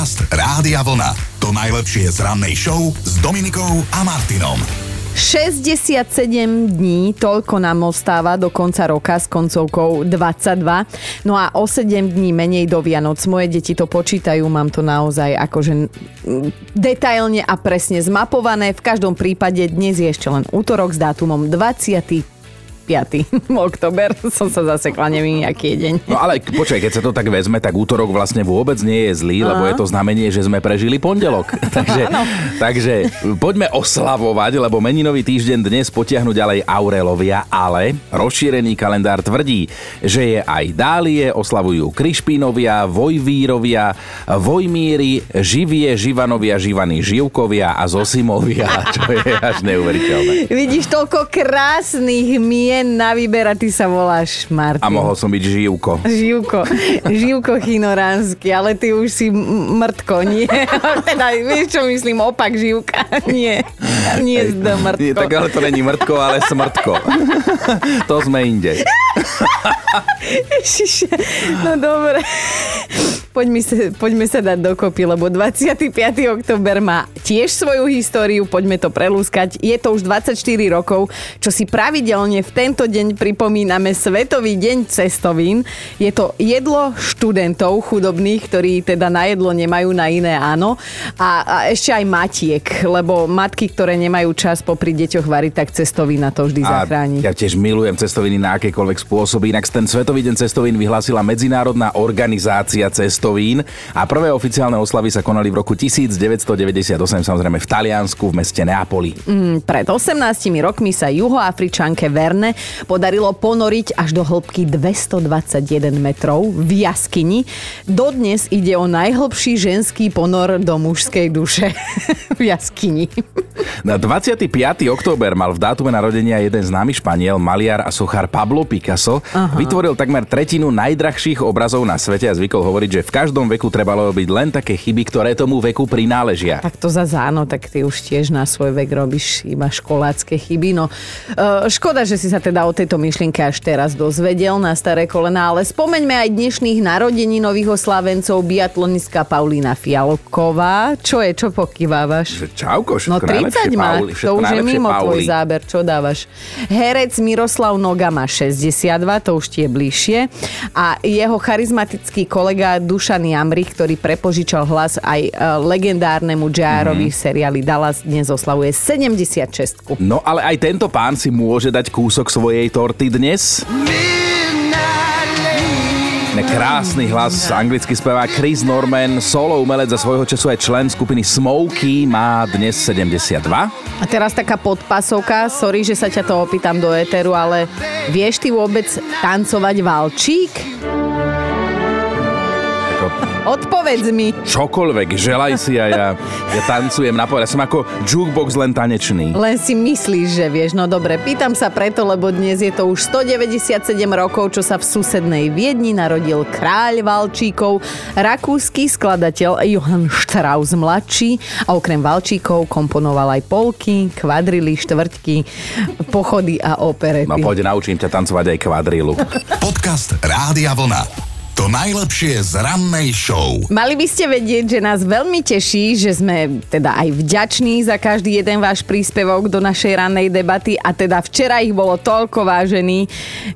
Podcast Rádia Vlna. To najlepšie z rannej show s Dominikou a Martinom. 67 dní, toľko nám ostáva do konca roka s koncovkou 22. No a o 7 dní menej do Vianoc. Moje deti to počítajú, mám to naozaj akože mm, detailne a presne zmapované. V každom prípade dnes je ešte len útorok s dátumom 20. 5. oktober. Som sa zasekla, neviem, aký je deň. No ale počkaj, keď sa to tak vezme, tak útorok vlastne vôbec nie je zlý, Aha. lebo je to znamenie, že sme prežili pondelok. takže, takže poďme oslavovať, lebo meninový týždeň dnes potiahnu ďalej Aurelovia, ale rozšírený kalendár tvrdí, že je aj Dálie, oslavujú Krišpínovia, Vojvírovia, Vojmíry, Živie, Živanovia, Živany, Živkovia a Zosimovia, čo je až neuveriteľné. Vidíš toľko krásnych mien na výber a ty sa voláš Martin. A mohol som byť Živko. Živko. Živko Chinoránsky, ale ty už si mrtko, nie? teda, vieš, čo myslím? Opak Živka. Nie. Nie zda mrtko. Nie, tak ale to není mrtko, ale smrtko. to sme inde. no dobre poďme sa, poďme sa dať dokopy, lebo 25. október má tiež svoju históriu, poďme to prelúskať. Je to už 24 rokov, čo si pravidelne v tento deň pripomíname Svetový deň cestovín. Je to jedlo študentov chudobných, ktorí teda na jedlo nemajú, na iné áno. A, a ešte aj matiek, lebo matky, ktoré nemajú čas popri deťoch variť, tak cestovina to vždy a zachráni. Ja tiež milujem cestoviny na akékoľvek spôsoby. Inak ten Svetový deň cestovín vyhlásila Medzinárodná organizácia cest cestovín a prvé oficiálne oslavy sa konali v roku 1998 samozrejme v Taliansku v meste Neapoli. Mm, pred 18 rokmi sa juhoafričanke Verne podarilo ponoriť až do hĺbky 221 metrov v jaskyni. Dodnes ide o najhlbší ženský ponor do mužskej duše v jaskyni. Na 25. október mal v dátume narodenia jeden známy Španiel, maliar a sochár Pablo Picasso. Aha. Vytvoril takmer tretinu najdrahších obrazov na svete a zvykol hovoriť, že v každom veku trebalo robiť len také chyby, ktoré tomu veku prináležia. Tak to za áno, tak ty už tiež na svoj vek robíš iba školácké chyby. No, uh, škoda, že si sa teda o tejto myšlienke až teraz dozvedel na staré kolena, ale spomeňme aj dnešných narodení nových oslávencov biatlonistka Paulína Fialková. Čo je, čo pokývávaš? Čauko, No 30 má, to už je mimo Pauli. tvoj záber, čo dávaš? Herec Miroslav Noga má 62, to už tie bližšie. A jeho charizmatický kolega Dušan Jamrich, ktorý prepožičal hlas aj e, legendárnemu JR-ovi mm-hmm. seriáli Dallas, dnes oslavuje 76. No ale aj tento pán si môže dať kúsok svojej torty dnes. Krásny hlas, anglicky spevá Chris Norman, solo umelec za svojho času aj člen skupiny Smokey, má dnes 72. A teraz taká podpasovka, sorry, že sa ťa to opýtam do éteru, ale vieš ty vôbec tancovať valčík? Odpovedz mi. Čokoľvek, želaj si a ja, ja tancujem na povedať. Som ako jukebox len tanečný. Len si myslíš, že vieš. No dobre, pýtam sa preto, lebo dnes je to už 197 rokov, čo sa v susednej Viedni narodil kráľ Valčíkov, rakúsky skladateľ Johann Strauss mladší a okrem Valčíkov komponoval aj polky, kvadrily, štvrtky, pochody a operety. No poď, naučím ťa tancovať aj kvadrilu. Podcast Rádia Vlna. To najlepšie z rannej show. Mali by ste vedieť, že nás veľmi teší, že sme teda aj vďační za každý jeden váš príspevok do našej rannej debaty a teda včera ich bolo toľko vážený,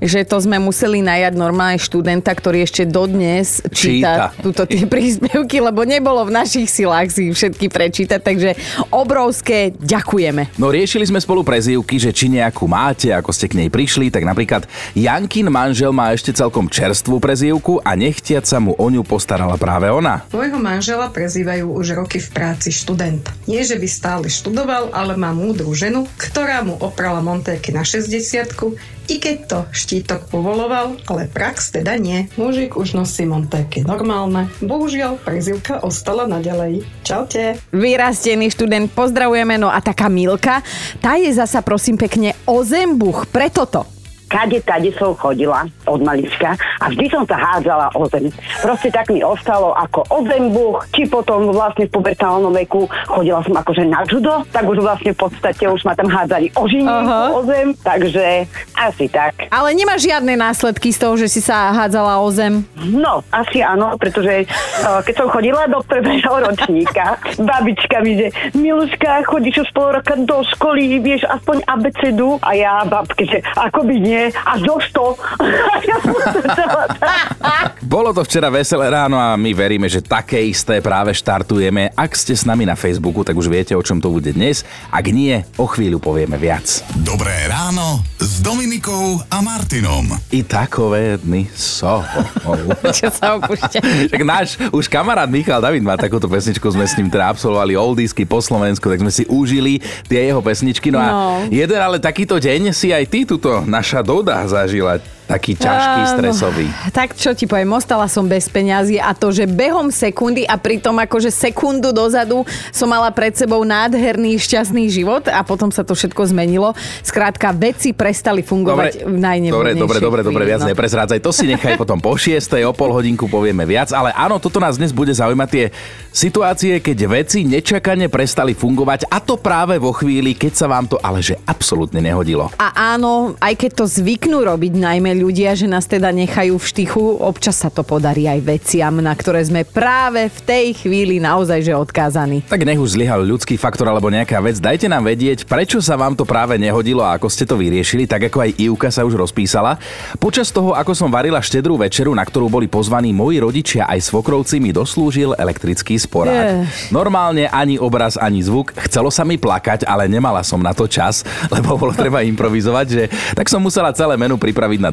že to sme museli najať normálne študenta, ktorý ešte dodnes číta, číta. túto tie príspevky, lebo nebolo v našich silách si všetky prečítať, takže obrovské ďakujeme. No riešili sme spolu prezývky, že či nejakú máte, ako ste k nej prišli, tak napríklad Jankin manžel má ešte celkom čerstvú prezývku a nechtiac sa mu o ňu postarala práve ona. Svojho manžela prezývajú už roky v práci študent. Nie, že by stále študoval, ale má múdru ženu, ktorá mu oprala montéky na 60 i keď to štítok povoloval, ale prax teda nie. Mužik už nosí montéky normálne. Bohužiaľ, prezivka ostala naďalej. Čaute. Vyrastený študent, pozdravujeme. No a taká Milka, tá je zasa prosím pekne o zembuch. Preto to kade, tade som chodila. Od malička a vždy som sa hádzala o zem. Proste tak mi ostalo ako o zembuch, či potom vlastne v pubertálnom veku chodila som akože na judo, tak už vlastne v podstate už ma tam hádzali o žinienku, o zem, takže asi tak. Ale nemáš žiadne následky z toho, že si sa hádzala o zem? No, asi áno, pretože uh, keď som chodila do prvého ročníka, babička mi, že Miluška, chodíš už pol roka do školy, vieš aspoň abecedu a ja babke, že akoby nie, až do 100. Bolo to včera veselé ráno a my veríme, že také isté práve štartujeme. Ak ste s nami na Facebooku, tak už viete, o čom to bude dnes. Ak nie, o chvíľu povieme viac. Dobré ráno s Dominikou a Martinom. I takové dny so. Čo sa opúšťa? Tak náš už kamarát Michal David má takúto pesničku, sme s ním teda absolvovali oldisky po Slovensku, tak sme si užili tie jeho pesničky. No, a No. jeden ale takýto deň si aj ty tuto naša Doda zažila taký ťažký, Áno. stresový. Tak čo ti poviem, ostala som bez peňazí a to, že behom sekundy a pritom akože sekundu dozadu som mala pred sebou nádherný, šťastný život a potom sa to všetko zmenilo. Skrátka, veci prestali fungovať v najnevhodnejšej dobre, dobre, dobre, chvíli, viac no. neprezrádzaj. To si nechaj potom po šiestej, o pol hodinku povieme viac, ale áno, toto nás dnes bude zaujímať tie situácie, keď veci nečakane prestali fungovať a to práve vo chvíli, keď sa vám to ale že absolútne nehodilo. A áno, aj keď to zvyknú robiť najmä ľudia, že nás teda nechajú v štychu, občas sa to podarí aj veciam, na ktoré sme práve v tej chvíli naozaj že odkázaní. Tak nech už zlyhal ľudský faktor alebo nejaká vec, dajte nám vedieť, prečo sa vám to práve nehodilo a ako ste to vyriešili, tak ako aj Ivka sa už rozpísala. Počas toho, ako som varila štedrú večeru, na ktorú boli pozvaní moji rodičia aj svokrovci, mi doslúžil elektrický sporák. Normálne ani obraz, ani zvuk. Chcelo sa mi plakať, ale nemala som na to čas, lebo bolo treba improvizovať, že tak som musela celé menu pripraviť na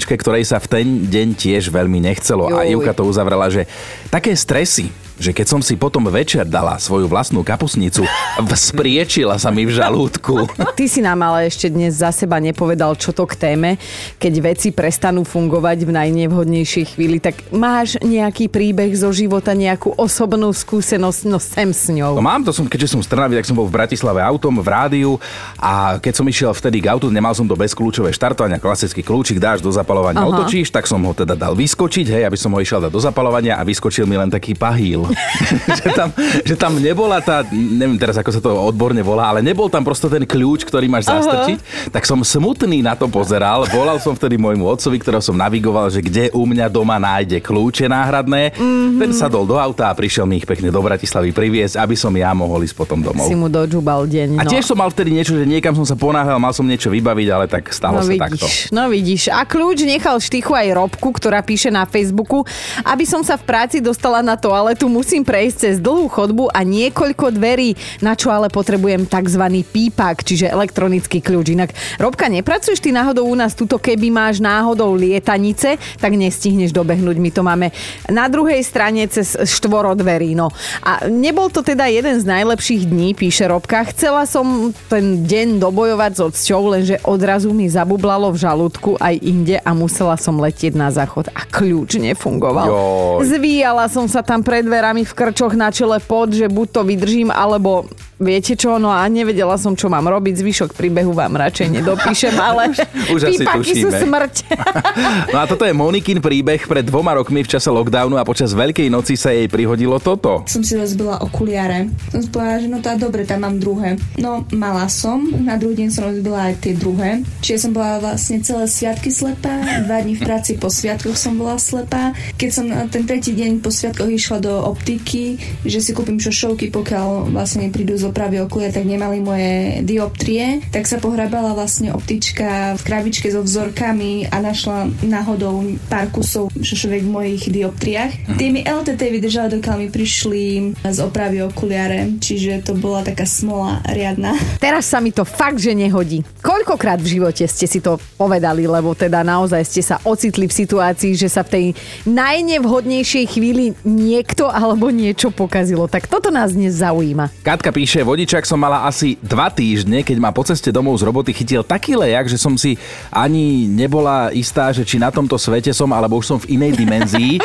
dvojplatničke, ktorej sa v ten deň tiež veľmi nechcelo. A Juj. Ivka to uzavrela, že také stresy, že keď som si potom večer dala svoju vlastnú kapusnicu, vzpriečila sa mi v žalúdku. Ty si nám ale ešte dnes za seba nepovedal, čo to k téme, keď veci prestanú fungovať v najnevhodnejšej chvíli, tak máš nejaký príbeh zo života, nejakú osobnú skúsenosť, no sem s ňou. No mám, to som, keďže som z Trnavy, tak som bol v Bratislave autom, v rádiu a keď som išiel vtedy k autu, nemal som to bezkľúčové štartovania, klasický kľúčik dáš do zapalovania, Aha. otočíš, tak som ho teda dal vyskočiť, hej, aby som ho išiel dať do zapalovania a vyskočil mi len taký pahýl. že, tam, že tam nebola tá, neviem teraz ako sa to odborne volá, ale nebol tam prosto ten kľúč, ktorý máš zastrčiť, tak som smutný na to pozeral, volal som vtedy môjmu otcovi, ktorého som navigoval, že kde u mňa doma nájde kľúče náhradné, mm-hmm. ten sadol do auta a prišiel mi ich pekne do Bratislavy priviesť, aby som ja mohol ísť potom domov. Si mu dožubal deň. A no. tiež som mal vtedy niečo, že niekam som sa ponáhľal, mal som niečo vybaviť, ale tak stalo No sa takto. vidíš, no vidíš. A kľúč nechal štychu aj Robku, ktorá píše na Facebooku. Aby som sa v práci dostala na toaletu, musím prejsť cez dlhú chodbu a niekoľko dverí, na čo ale potrebujem tzv. pípak, čiže elektronický kľúč. Inak, Robka, nepracuješ ty náhodou u nás tuto, keby máš náhodou lietanice, tak nestihneš dobehnúť. My to máme na druhej strane cez štvoro dverí. No. A nebol to teda jeden z najlepších dní, píše Robka. Chcela som ten deň dobojovať s odsťou, lenže odrazu mi zabublalo v žalúdku aj inde a musela som letieť na záchod a kľúč nefungoval. Joj. Zvíjala som sa tam pred dverami v krčoch na čele pod, že buď to vydržím, alebo viete čo, no a nevedela som, čo mám robiť. Zvyšok príbehu vám radšej nedopíšem, ale Už asi pípaky sú smrť. No a toto je Monikin príbeh pred dvoma rokmi v čase lockdownu a počas Veľkej noci sa jej prihodilo toto. som si rozbila okuliare. Som si povedala, že no je dobre, tam mám druhé. No, mala som, na druhý deň som rozbila aj tie druhé. Čiže som bola vlastne celé sviatky slepá, dva dní v práci po sviatkoch som bola slepá. Keď som na ten tretí deň po sviatkoch išla do optiky, že si kúpim šošovky, pokiaľ vlastne mi prídu zo pravý okuliare, tak nemali moje dioptrie, tak sa pohrabala vlastne optička v krabičke so vzorkami a našla náhodou pár kusov šošoviek v mojich dioptriách. Tie mi LTT vydržali, dokiaľ mi prišli z opravy okuliare, čiže to bola taká smola riadna. Teraz sa mi to fakt, že nehodí. Koľkokrát v živote ste si to povedali, lebo teda naozaj ste sa ocitli v situácii, že sa v tej najnevhodnejšej chvíli niekto alebo niečo pokazilo. Tak toto nás dnes zaujíma. Katka píše, píše, vodičák som mala asi dva týždne, keď ma po ceste domov z roboty chytil taký lejak, že som si ani nebola istá, že či na tomto svete som, alebo už som v inej dimenzii.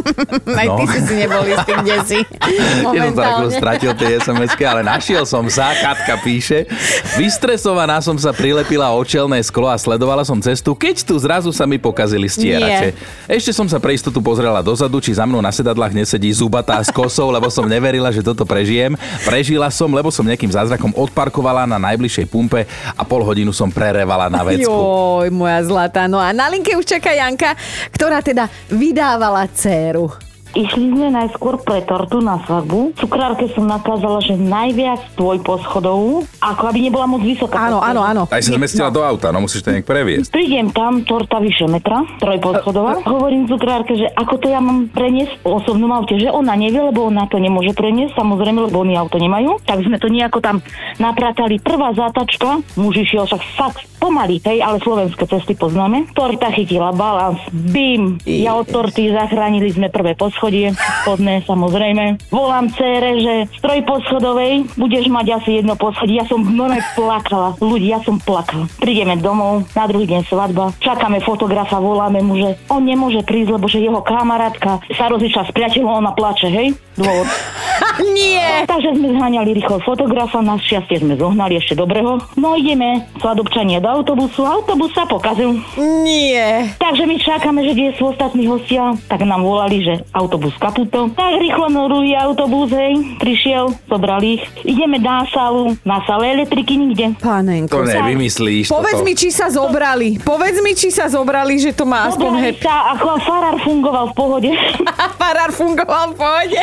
Aj ty si si nebol istý, kde si. Ja som stratil tie sms ale našiel som sa, Katka píše. Vystresovaná som sa prilepila o čelné sklo a sledovala som cestu, keď tu zrazu sa mi pokazili stierače. Ešte som sa pre istotu pozrela dozadu, či za mnou na sedadlách nesedí zubatá s kosou, lebo som neverila, že toto prežijem. Prežila som, lebo som nejakým zázrakom odparkovala na najbližšej pumpe a pol hodinu som prerevala na vecku. Joj, moja zlatá. No a na linke už čaká Janka, ktorá teda vydávala dceru. Išli sme najskôr pre tortu na svadbu. Cukrárke som nakázala, že najviac tvoj poschodovú, ako aby nebola moc vysoká. Áno, áno, áno. Aj sa zmestila do auta, no musíš to nejak previesť. Prídem tam, torta vyše metra, trojposchodová. Hovorím cukrárke, že ako to ja mám preniesť v osobnom aute, že ona nevie, lebo ona to nemôže preniesť, samozrejme, lebo oni auto nemajú. Tak sme to nejako tam napratali. Prvá zátačka, muž išiel však fakt pomaly, hej, ale slovenské cesty poznáme. Torta chytila balans, bim, ja od torty zachránili sme prvé poschodie, spodné samozrejme. Volám cére, že z trojposchodovej budeš mať asi jedno poschodie. Ja som normálne plakala, ľudí, ja som plakala. Prídeme domov, na druhý deň svadba, čakáme fotografa, voláme mu, že on nemôže prísť, lebo že jeho kamarátka sa rozišla s priateľom, ona plače, hej? Dôvod. Nie! Takže sme zháňali rýchlo fotografa, na šťastie sme zohnali ešte dobrého. No ideme, svadobčanie do autobusu, autobus sa pokazil. Nie! Takže my čakáme, že kde sú ostatní hostia, tak nám volali, že autobus kaputo. Tak rýchlo noruje autobus, hej, prišiel, zobrali ich. Ideme na sálu, na sále elektriky nikde. Pánenko. To nevymyslíš. Povedz toto. mi, či sa zobrali. Povedz mi, či sa zobrali, že to má aspoň happy. sa, ako farár fungoval v pohode. A farár fungoval v pohode.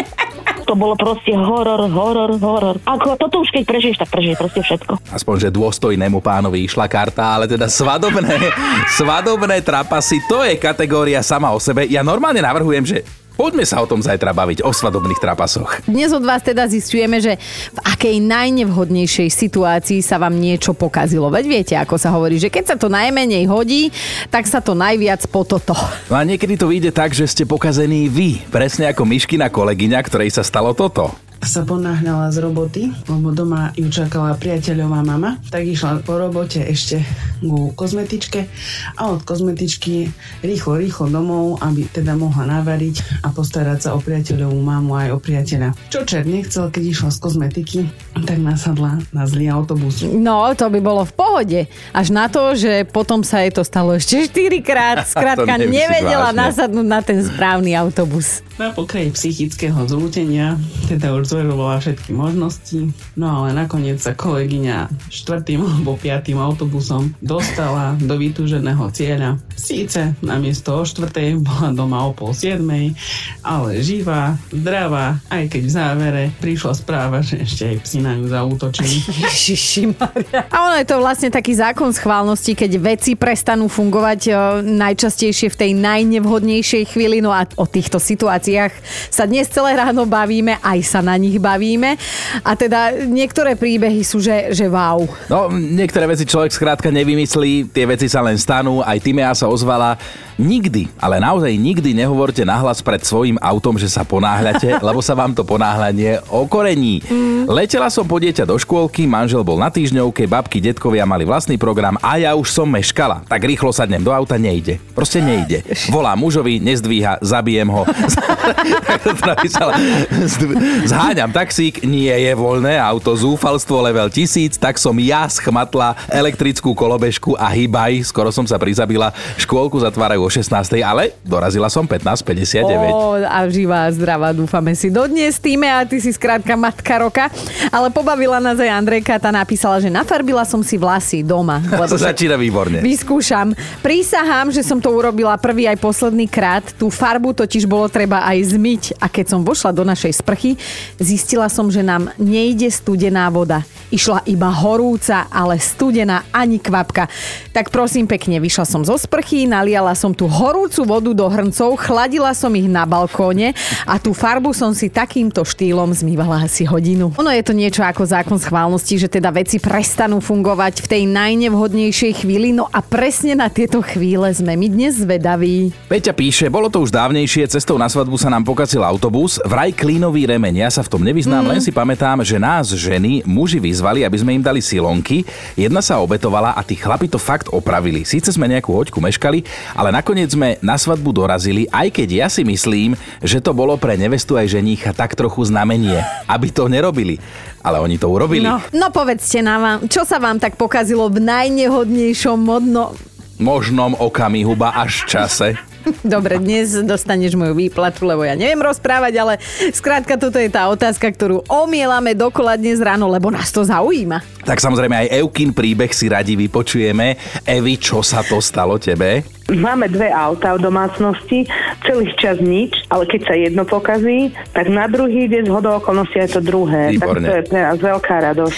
to bolo proste horor, horor, horor. Ako toto už keď prežiješ, tak prežiješ proste všetko. Aspoň, že dôstojnému pánovi išla karta, ale teda svadobné, svadobné trapasy, to je kategória sama o sebe. Ja normálne navrhujem, že poďme sa o tom zajtra baviť, o svadobných trapasoch. Dnes od vás teda zistujeme, že v akej najnevhodnejšej situácii sa vám niečo pokazilo. Veď viete, ako sa hovorí, že keď sa to najmenej hodí, tak sa to najviac po toto. No a niekedy to vyjde tak, že ste pokazení vy, presne ako Myškina kolegyňa, ktorej sa stalo toto. Sa ponáhľala z roboty, lebo doma ju čakala priateľová mama, tak išla po robote ešte ku kozmetičke a od kozmetičky rýchlo, rýchlo domov, aby teda mohla navariť a postarať sa o priateľovú mamu aj o priateľa. Čo čer nechcel, keď išla z kozmetiky, tak nasadla na zlý autobus. No, to by bolo v pohode. Až na to, že potom sa jej to stalo ešte 4 krát. Skrátka, nevedela vážne. nasadnúť na ten správny autobus. Na pokraji psychického zrútenia teda už zverovala všetky možnosti, no ale nakoniec sa kolegyňa štvrtým alebo piatým autobusom dostala do vytúženého cieľa. Síce namiesto o štvrtej bola doma o pol siedmej, ale živá, zdravá, aj keď v závere prišla správa, že ešte aj psi na ňu zautočili. A ono je to vlastne taký zákon schválnosti, keď veci prestanú fungovať e, najčastejšie v tej najnevhodnejšej chvíli. No a o týchto situáciách sa dnes celé ráno bavíme, aj sa na nich bavíme. A teda niektoré príbehy sú, že, že wow. No, niektoré veci človek skrátka nevymyslí, tie veci sa len stanú, aj Timea sa ozvala. Nikdy, ale naozaj nikdy nehovorte nahlas pred svojim autom, že sa ponáhľate, lebo sa vám to ponáhľanie okorení. Mm. Letela som po dieťa do škôlky, manžel bol na týždňovke, babky, detkovia mali vlastný program a ja už som meškala. Tak rýchlo sadnem do auta, nejde. Proste nejde. Volá mužovi, nezdvíha, zabijem ho. Tak to napísala. Zdv- Zháňam taxík, nie je voľné auto, zúfalstvo level 1000, tak som ja schmatla elektrickú kolobežku a hýbaj, skoro som sa prizabila, škôlku zatvárajú o 16. ale dorazila som 15.59. Ó, a živá zdravá, dúfame si dodnes týme a ty si skrátka matka roka. Ale pobavila nás aj Andrejka, tá napísala, že nafarbila som si vlasy doma. To začína výborne. Vyskúšam. Prísahám, že som to urobila prvý aj posledný krát. Tú farbu totiž bolo treba aj zmyť. A keď som vošla do našej sprchy, zistila som, že nám nejde studená voda. Išla iba horúca, ale studená ani kvapka. Tak prosím pekne, vyšla som zo sprchy, naliala som tú horúcu vodu do hrncov, chladila som ich na balkóne a tú farbu som si takýmto štýlom zmývala asi hodinu. Ono je to niečo ako zákon schválnosti, že teda veci prestanú fungovať v tej najnevhodnejšej chvíli, no a presne na tieto chvíle sme my dnes zvedaví. Peťa píše, bolo to už dávnejšie, cestou na svadbu sa nám pokazil autobus, vraj klínový remeň, ja sa v tom nevyznám, mm. len si pamätám, že nás ženy muži vyzvali, aby sme im dali silonky, jedna sa obetovala a tí chlapi to fakt opravili. Síce sme nejakú hoďku meškali, ale nakoniec sme na svadbu dorazili, aj keď ja si myslím, že to bolo pre nevestu aj ženícha tak trochu znamenie, aby to nerobili. Ale oni to urobili. No, no povedzte nám, čo sa vám tak pokazilo v najnehodnejšom modno... Možnom okamihu, ba až čase. Dobre, dnes dostaneš moju výplatu, lebo ja neviem rozprávať, ale skrátka toto je tá otázka, ktorú omielame dokola dnes ráno, lebo nás to zaujíma. Tak samozrejme aj Eukin príbeh si radi vypočujeme. Evi, čo sa to stalo tebe? Máme dve auta v domácnosti, celý čas nič, ale keď sa jedno pokazí, tak na druhý deň z hodou okolností je to druhé. Výborne. Tak to je pre nás veľká radosť.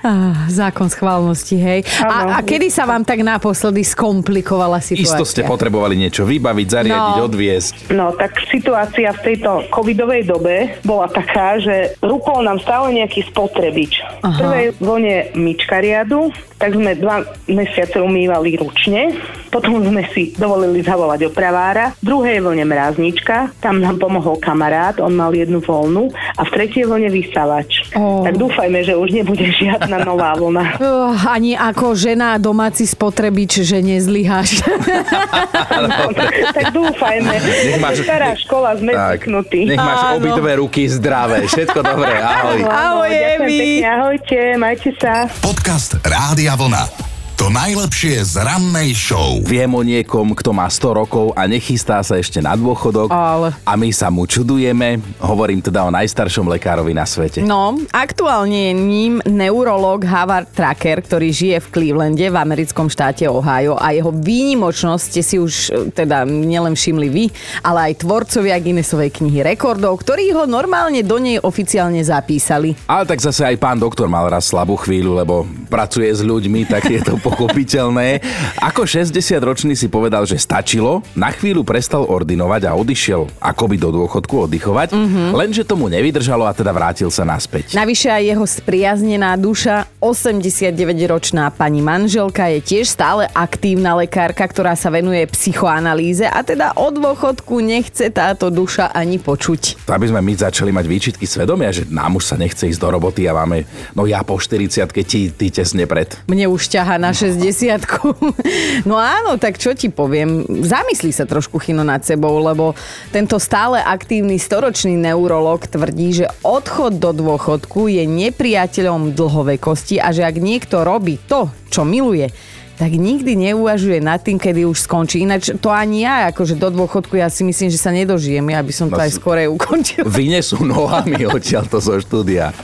Ah, zákon schválnosti, hej. A, a kedy sa vám tak naposledy skomplikovala situácia? Isto ste potrebovali niečo vybaviť, zariadiť, No. odviesť. No tak situácia v tejto covidovej dobe bola taká, že rúkol nám stále nejaký spotrebič. V prvej vlne myčka riadu, tak sme dva mesiace umývali ručne, potom sme si dovolili zavolať opravára, v druhej vlne mráznička, tam nám pomohol kamarát, on mal jednu voľnu a v tretej vlne vysavač. Ó. Tak dúfajme, že už nebude žiadna nová vlna. Uh, ani ako žena domáci spotrebič, že nezlyháš. tak dúfajme. Nech máš- Stará škola, sme Tak, zvyknutí. nech máš Áno. obidve ruky zdravé. Všetko dobré, ahoj. Ahoj, Evi. pekne, ahojte, majte sa. Podcast Rádia Vlna. To najlepšie z rannej show. Viem o niekom, kto má 100 rokov a nechystá sa ešte na dôchodok. Ale. A my sa mu čudujeme. Hovorím teda o najstaršom lekárovi na svete. No, aktuálne je ním neurolog Howard Tracker, ktorý žije v Clevelande v americkom štáte Ohio a jeho výnimočnosť ste si už e, teda nielen všimli vy, ale aj tvorcovia Guinnessovej knihy rekordov, ktorí ho normálne do nej oficiálne zapísali. Ale tak zase aj pán doktor mal raz slabú chvíľu, lebo pracuje s ľuďmi, tak je to pochopiteľné. Ako 60-ročný si povedal, že stačilo, na chvíľu prestal ordinovať a odišiel akoby do dôchodku oddychovať, mm-hmm. lenže tomu nevydržalo a teda vrátil sa naspäť. Navyše aj jeho spriaznená duša, 89-ročná pani manželka, je tiež stále aktívna lekárka, ktorá sa venuje psychoanalýze a teda o dôchodku nechce táto duša ani počuť. To aby sme my začali mať výčitky svedomia, že nám už sa nechce ísť do roboty a máme, no ja po 40 ti, ty tesne pred. Mne už ťaha na 60 No áno, tak čo ti poviem? Zamyslí sa trošku chino nad sebou, lebo tento stále aktívny storočný neurolog tvrdí, že odchod do dôchodku je nepriateľom dlhovekosti a že ak niekto robí to, čo miluje, tak nikdy neuvažuje nad tým, kedy už skončí. Ináč to ani ja, akože do dôchodku ja si myslím, že sa nedožijem, ja by som to No aj skorej ukončil. Vynesú nohami odtiaľto zo štúdia.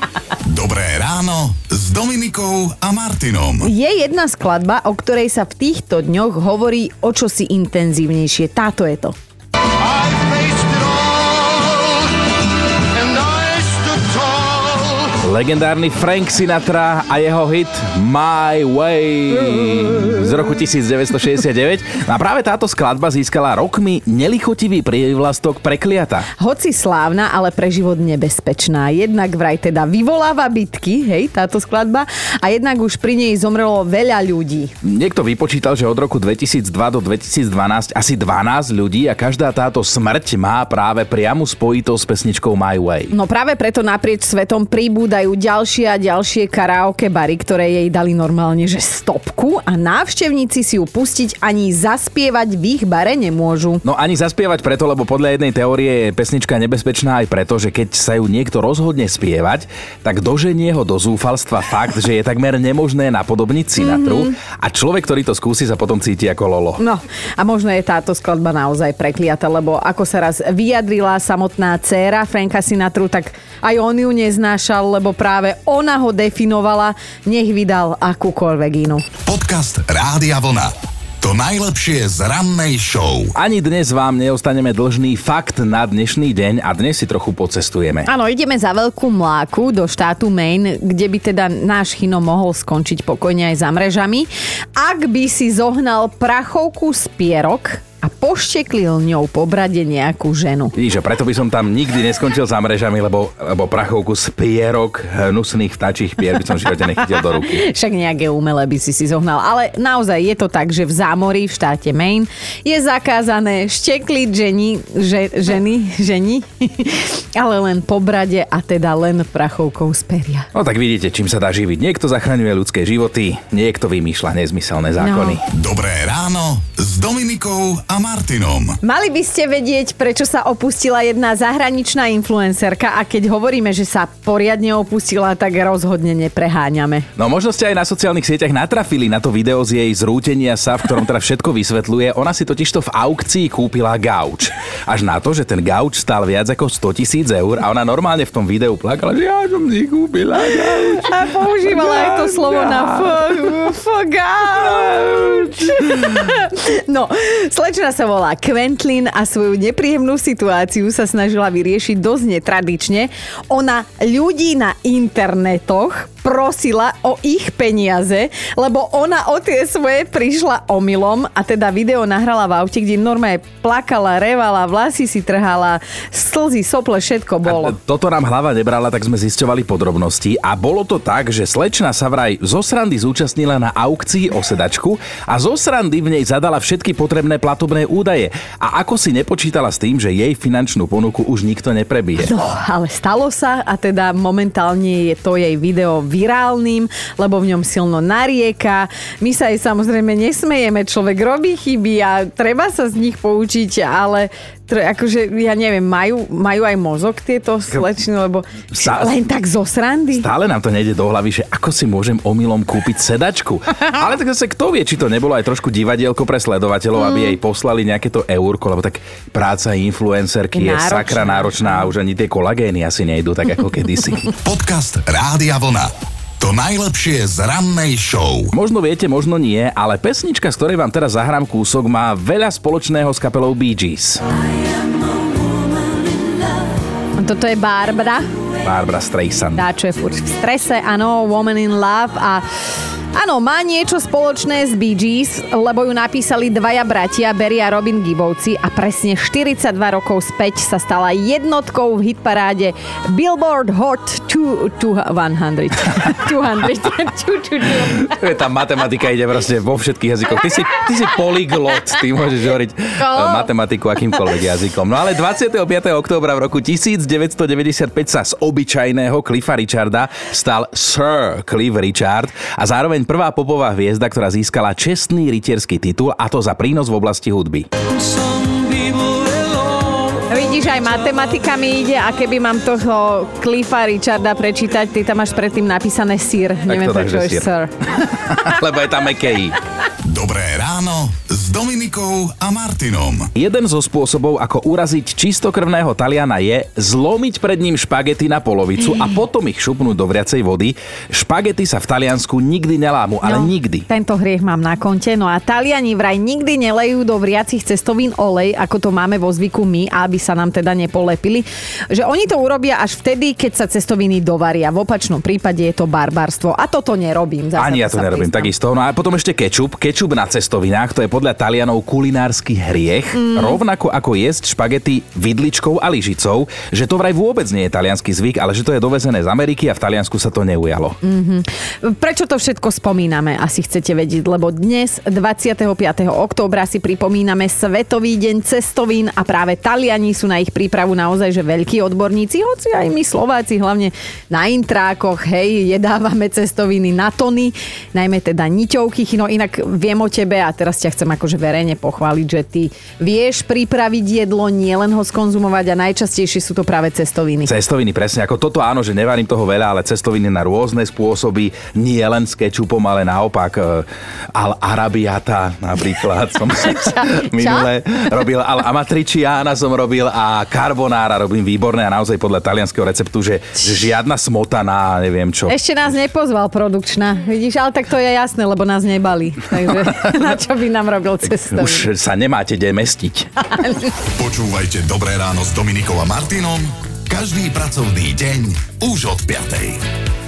Dobré ráno s Dominikou a Martinom. Je jedna skladba, o ktorej sa v týchto dňoch hovorí o čosi intenzívnejšie. Táto je to. Legendárny Frank Sinatra a jeho hit My Way z roku 1969. No a práve táto skladba získala rokmi nelichotivý prívlastok prekliata. Hoci slávna, ale pre život nebezpečná. Jednak vraj teda vyvoláva bitky, hej, táto skladba, a jednak už pri nej zomrelo veľa ľudí. Niekto vypočítal, že od roku 2002 do 2012 asi 12 ľudí a každá táto smrť má práve priamu spojitosť s pesničkou My Way. No práve preto naprieč svetom pribúdajú ďalšie a ďalšie karaoke bary, ktoré jej dali normálne, že stopku a návštevníci si ju pustiť ani zaspievať v ich bare nemôžu. No ani zaspievať preto, lebo podľa jednej teórie je pesnička nebezpečná aj preto, že keď sa ju niekto rozhodne spievať, tak doženie ho do zúfalstva fakt, že je takmer nemožné napodobniť Sinatru mm-hmm. a človek, ktorý to skúsi, sa potom cíti ako Lolo. No a možno je táto skladba naozaj prekliata, lebo ako sa raz vyjadrila samotná dcéra Franka Sinatru, tak aj on ju neznášal, lebo práve ona ho definovala, nech vydal akúkoľvek inú. Podcast Rádia Vlna. To najlepšie z rannej show. Ani dnes vám neostaneme dlžný fakt na dnešný deň a dnes si trochu pocestujeme. Áno, ideme za veľkú mláku do štátu Maine, kde by teda náš chino mohol skončiť pokojne aj za mrežami. Ak by si zohnal prachovku z pierok a pošteklil ňou po brade nejakú ženu. Vidíš, preto by som tam nikdy neskončil za mrežami, lebo, lebo prachovku z pierok hnusných vtáčich pier by som v živote nechytil do ruky. Však nejaké umelé by si si zohnal. Ale naozaj je to tak, že v zámorí v štáte Maine je zakázané štekliť ženi, že, ženy, ženi, ale len po brade a teda len prachovkou z peria. No tak vidíte, čím sa dá živiť. Niekto zachraňuje ľudské životy, niekto vymýšľa nezmyselné zákony. No. Dobré ráno s Dominikou a Martinom. Mali by ste vedieť, prečo sa opustila jedna zahraničná influencerka a keď hovoríme, že sa poriadne opustila, tak rozhodne nepreháňame. No možno ste aj na sociálnych sieťach natrafili na to video z jej zrútenia sa, v ktorom teda všetko vysvetľuje. Ona si totižto v aukcii kúpila gauč. Až na to, že ten gauč stál viac ako 100 tisíc eur a ona normálne v tom videu plakala, že ja som si kúpila gauč. A používala aj to slovo na f, gauč. No, slečna sa volá Quentlin a svoju nepríjemnú situáciu sa snažila vyriešiť dosť netradične. Ona ľudí na internetoch prosila o ich peniaze, lebo ona o tie svoje prišla omylom a teda video nahrala v aute, kde normálne plakala, revala, vlasy si trhala, slzy, sople, všetko bolo. A toto nám hlava nebrala, tak sme zisťovali podrobnosti a bolo to tak, že slečna sa vraj zo srandy zúčastnila na aukcii o sedačku a zo srandy v nej zadala všetky potrebné platobné údaje. A ako si nepočítala s tým, že jej finančnú ponuku už nikto neprebije. No, ale stalo sa a teda momentálne je to jej video virálnym, lebo v ňom silno narieka. My sa jej samozrejme nesmejeme, človek robí chyby a treba sa z nich poučiť, ale akože, ja neviem, majú, majú aj mozog tieto slečny, lebo Stále, len tak zo srandy. Stále nám to nejde do hlavy, že ako si môžem omylom kúpiť sedačku. Ale tak zase kto vie, či to nebolo aj trošku divadielko pre sledovateľov, mm. aby jej poslali nejaké to eurko, lebo tak práca influencerky je, je sakra náročná a už ani tie kolagény asi nejdu tak ako kedysi. Podcast Rádia Vlna. To najlepšie z rannej show. Možno viete, možno nie, ale pesnička, z ktorej vám teraz zahrám kúsok, má veľa spoločného s kapelou Bee Gees. Toto je Barbara. Barbara Streisand. Dá, čo je furt v strese, áno, Woman in Love a Áno, má niečo spoločné s Bee Gees, lebo ju napísali dvaja bratia, Barry a Robin Gibbovci a presne 42 rokov späť sa stala jednotkou v hitparáde Billboard Hot 200. 200. 200. Tá matematika ide proste vo všetkých jazykoch. Ty si, ty si polyglot, ty môžeš hovoriť oh. matematiku akýmkoľvek jazykom. No ale 25. októbra v roku 1995 sa z obyčajného Cliffa Richarda stal Sir Cliff Richard a zároveň prvá popová hviezda, ktorá získala čestný rytierský titul a to za prínos v oblasti hudby. Vidíš, aj matematika mi ide a keby mám toho Cliffa Richarda prečítať, ty tam máš predtým napísané sír. Neviem, prečo je sir. Lebo je tam McKay. Dobré ráno s Dominikou a Martinom. Jeden zo spôsobov, ako uraziť čistokrvného Taliana je zlomiť pred ním špagety na polovicu a potom ich šupnúť do vriacej vody. Špagety sa v Taliansku nikdy nelámu, ale no, nikdy. Tento hriech mám na konte. No a Taliani vraj nikdy nelejú do vriacich cestovín olej, ako to máme vo zvyku my, aby sa nám teda nepolepili. Že oni to urobia až vtedy, keď sa cestoviny dovaria. V opačnom prípade je to barbarstvo. A toto nerobím. Zasa Ani ja to nerobím, takisto. No a potom ešte kečup. Kečup kečup na cestovinách, to je podľa Talianov kulinársky hriech, mm. rovnako ako jesť špagety vidličkou a lyžicou, že to vraj vôbec nie je talianský zvyk, ale že to je dovezené z Ameriky a v Taliansku sa to neujalo. Mm-hmm. Prečo to všetko spomíname, asi chcete vedieť, lebo dnes 25. októbra si pripomíname Svetový deň cestovín a práve Taliani sú na ich prípravu naozaj že veľkí odborníci, hoci aj my Slováci, hlavne na intrákoch, hej, jedávame cestoviny na tony, najmä teda niťovky, no inak viem viem o tebe a teraz ťa chcem akože verejne pochváliť, že ty vieš pripraviť jedlo, nie len ho skonzumovať a najčastejšie sú to práve cestoviny. Cestoviny, presne. Ako toto áno, že nevarím toho veľa, ale cestoviny na rôzne spôsoby, nie len s kečupom, ale naopak uh, al arabiata napríklad som minule robil, al amatriciana som robil a carbonara robím výborné a naozaj podľa talianského receptu, že, že žiadna smotana, neviem čo. Ešte nás nepozval produkčná, vidíš, ale tak to je jasné, lebo nás nebali. Takže na čo by nám robil cestu? Už sa nemáte kde mestiť. Počúvajte Dobré ráno s Dominikom a Martinom každý pracovný deň už od 5.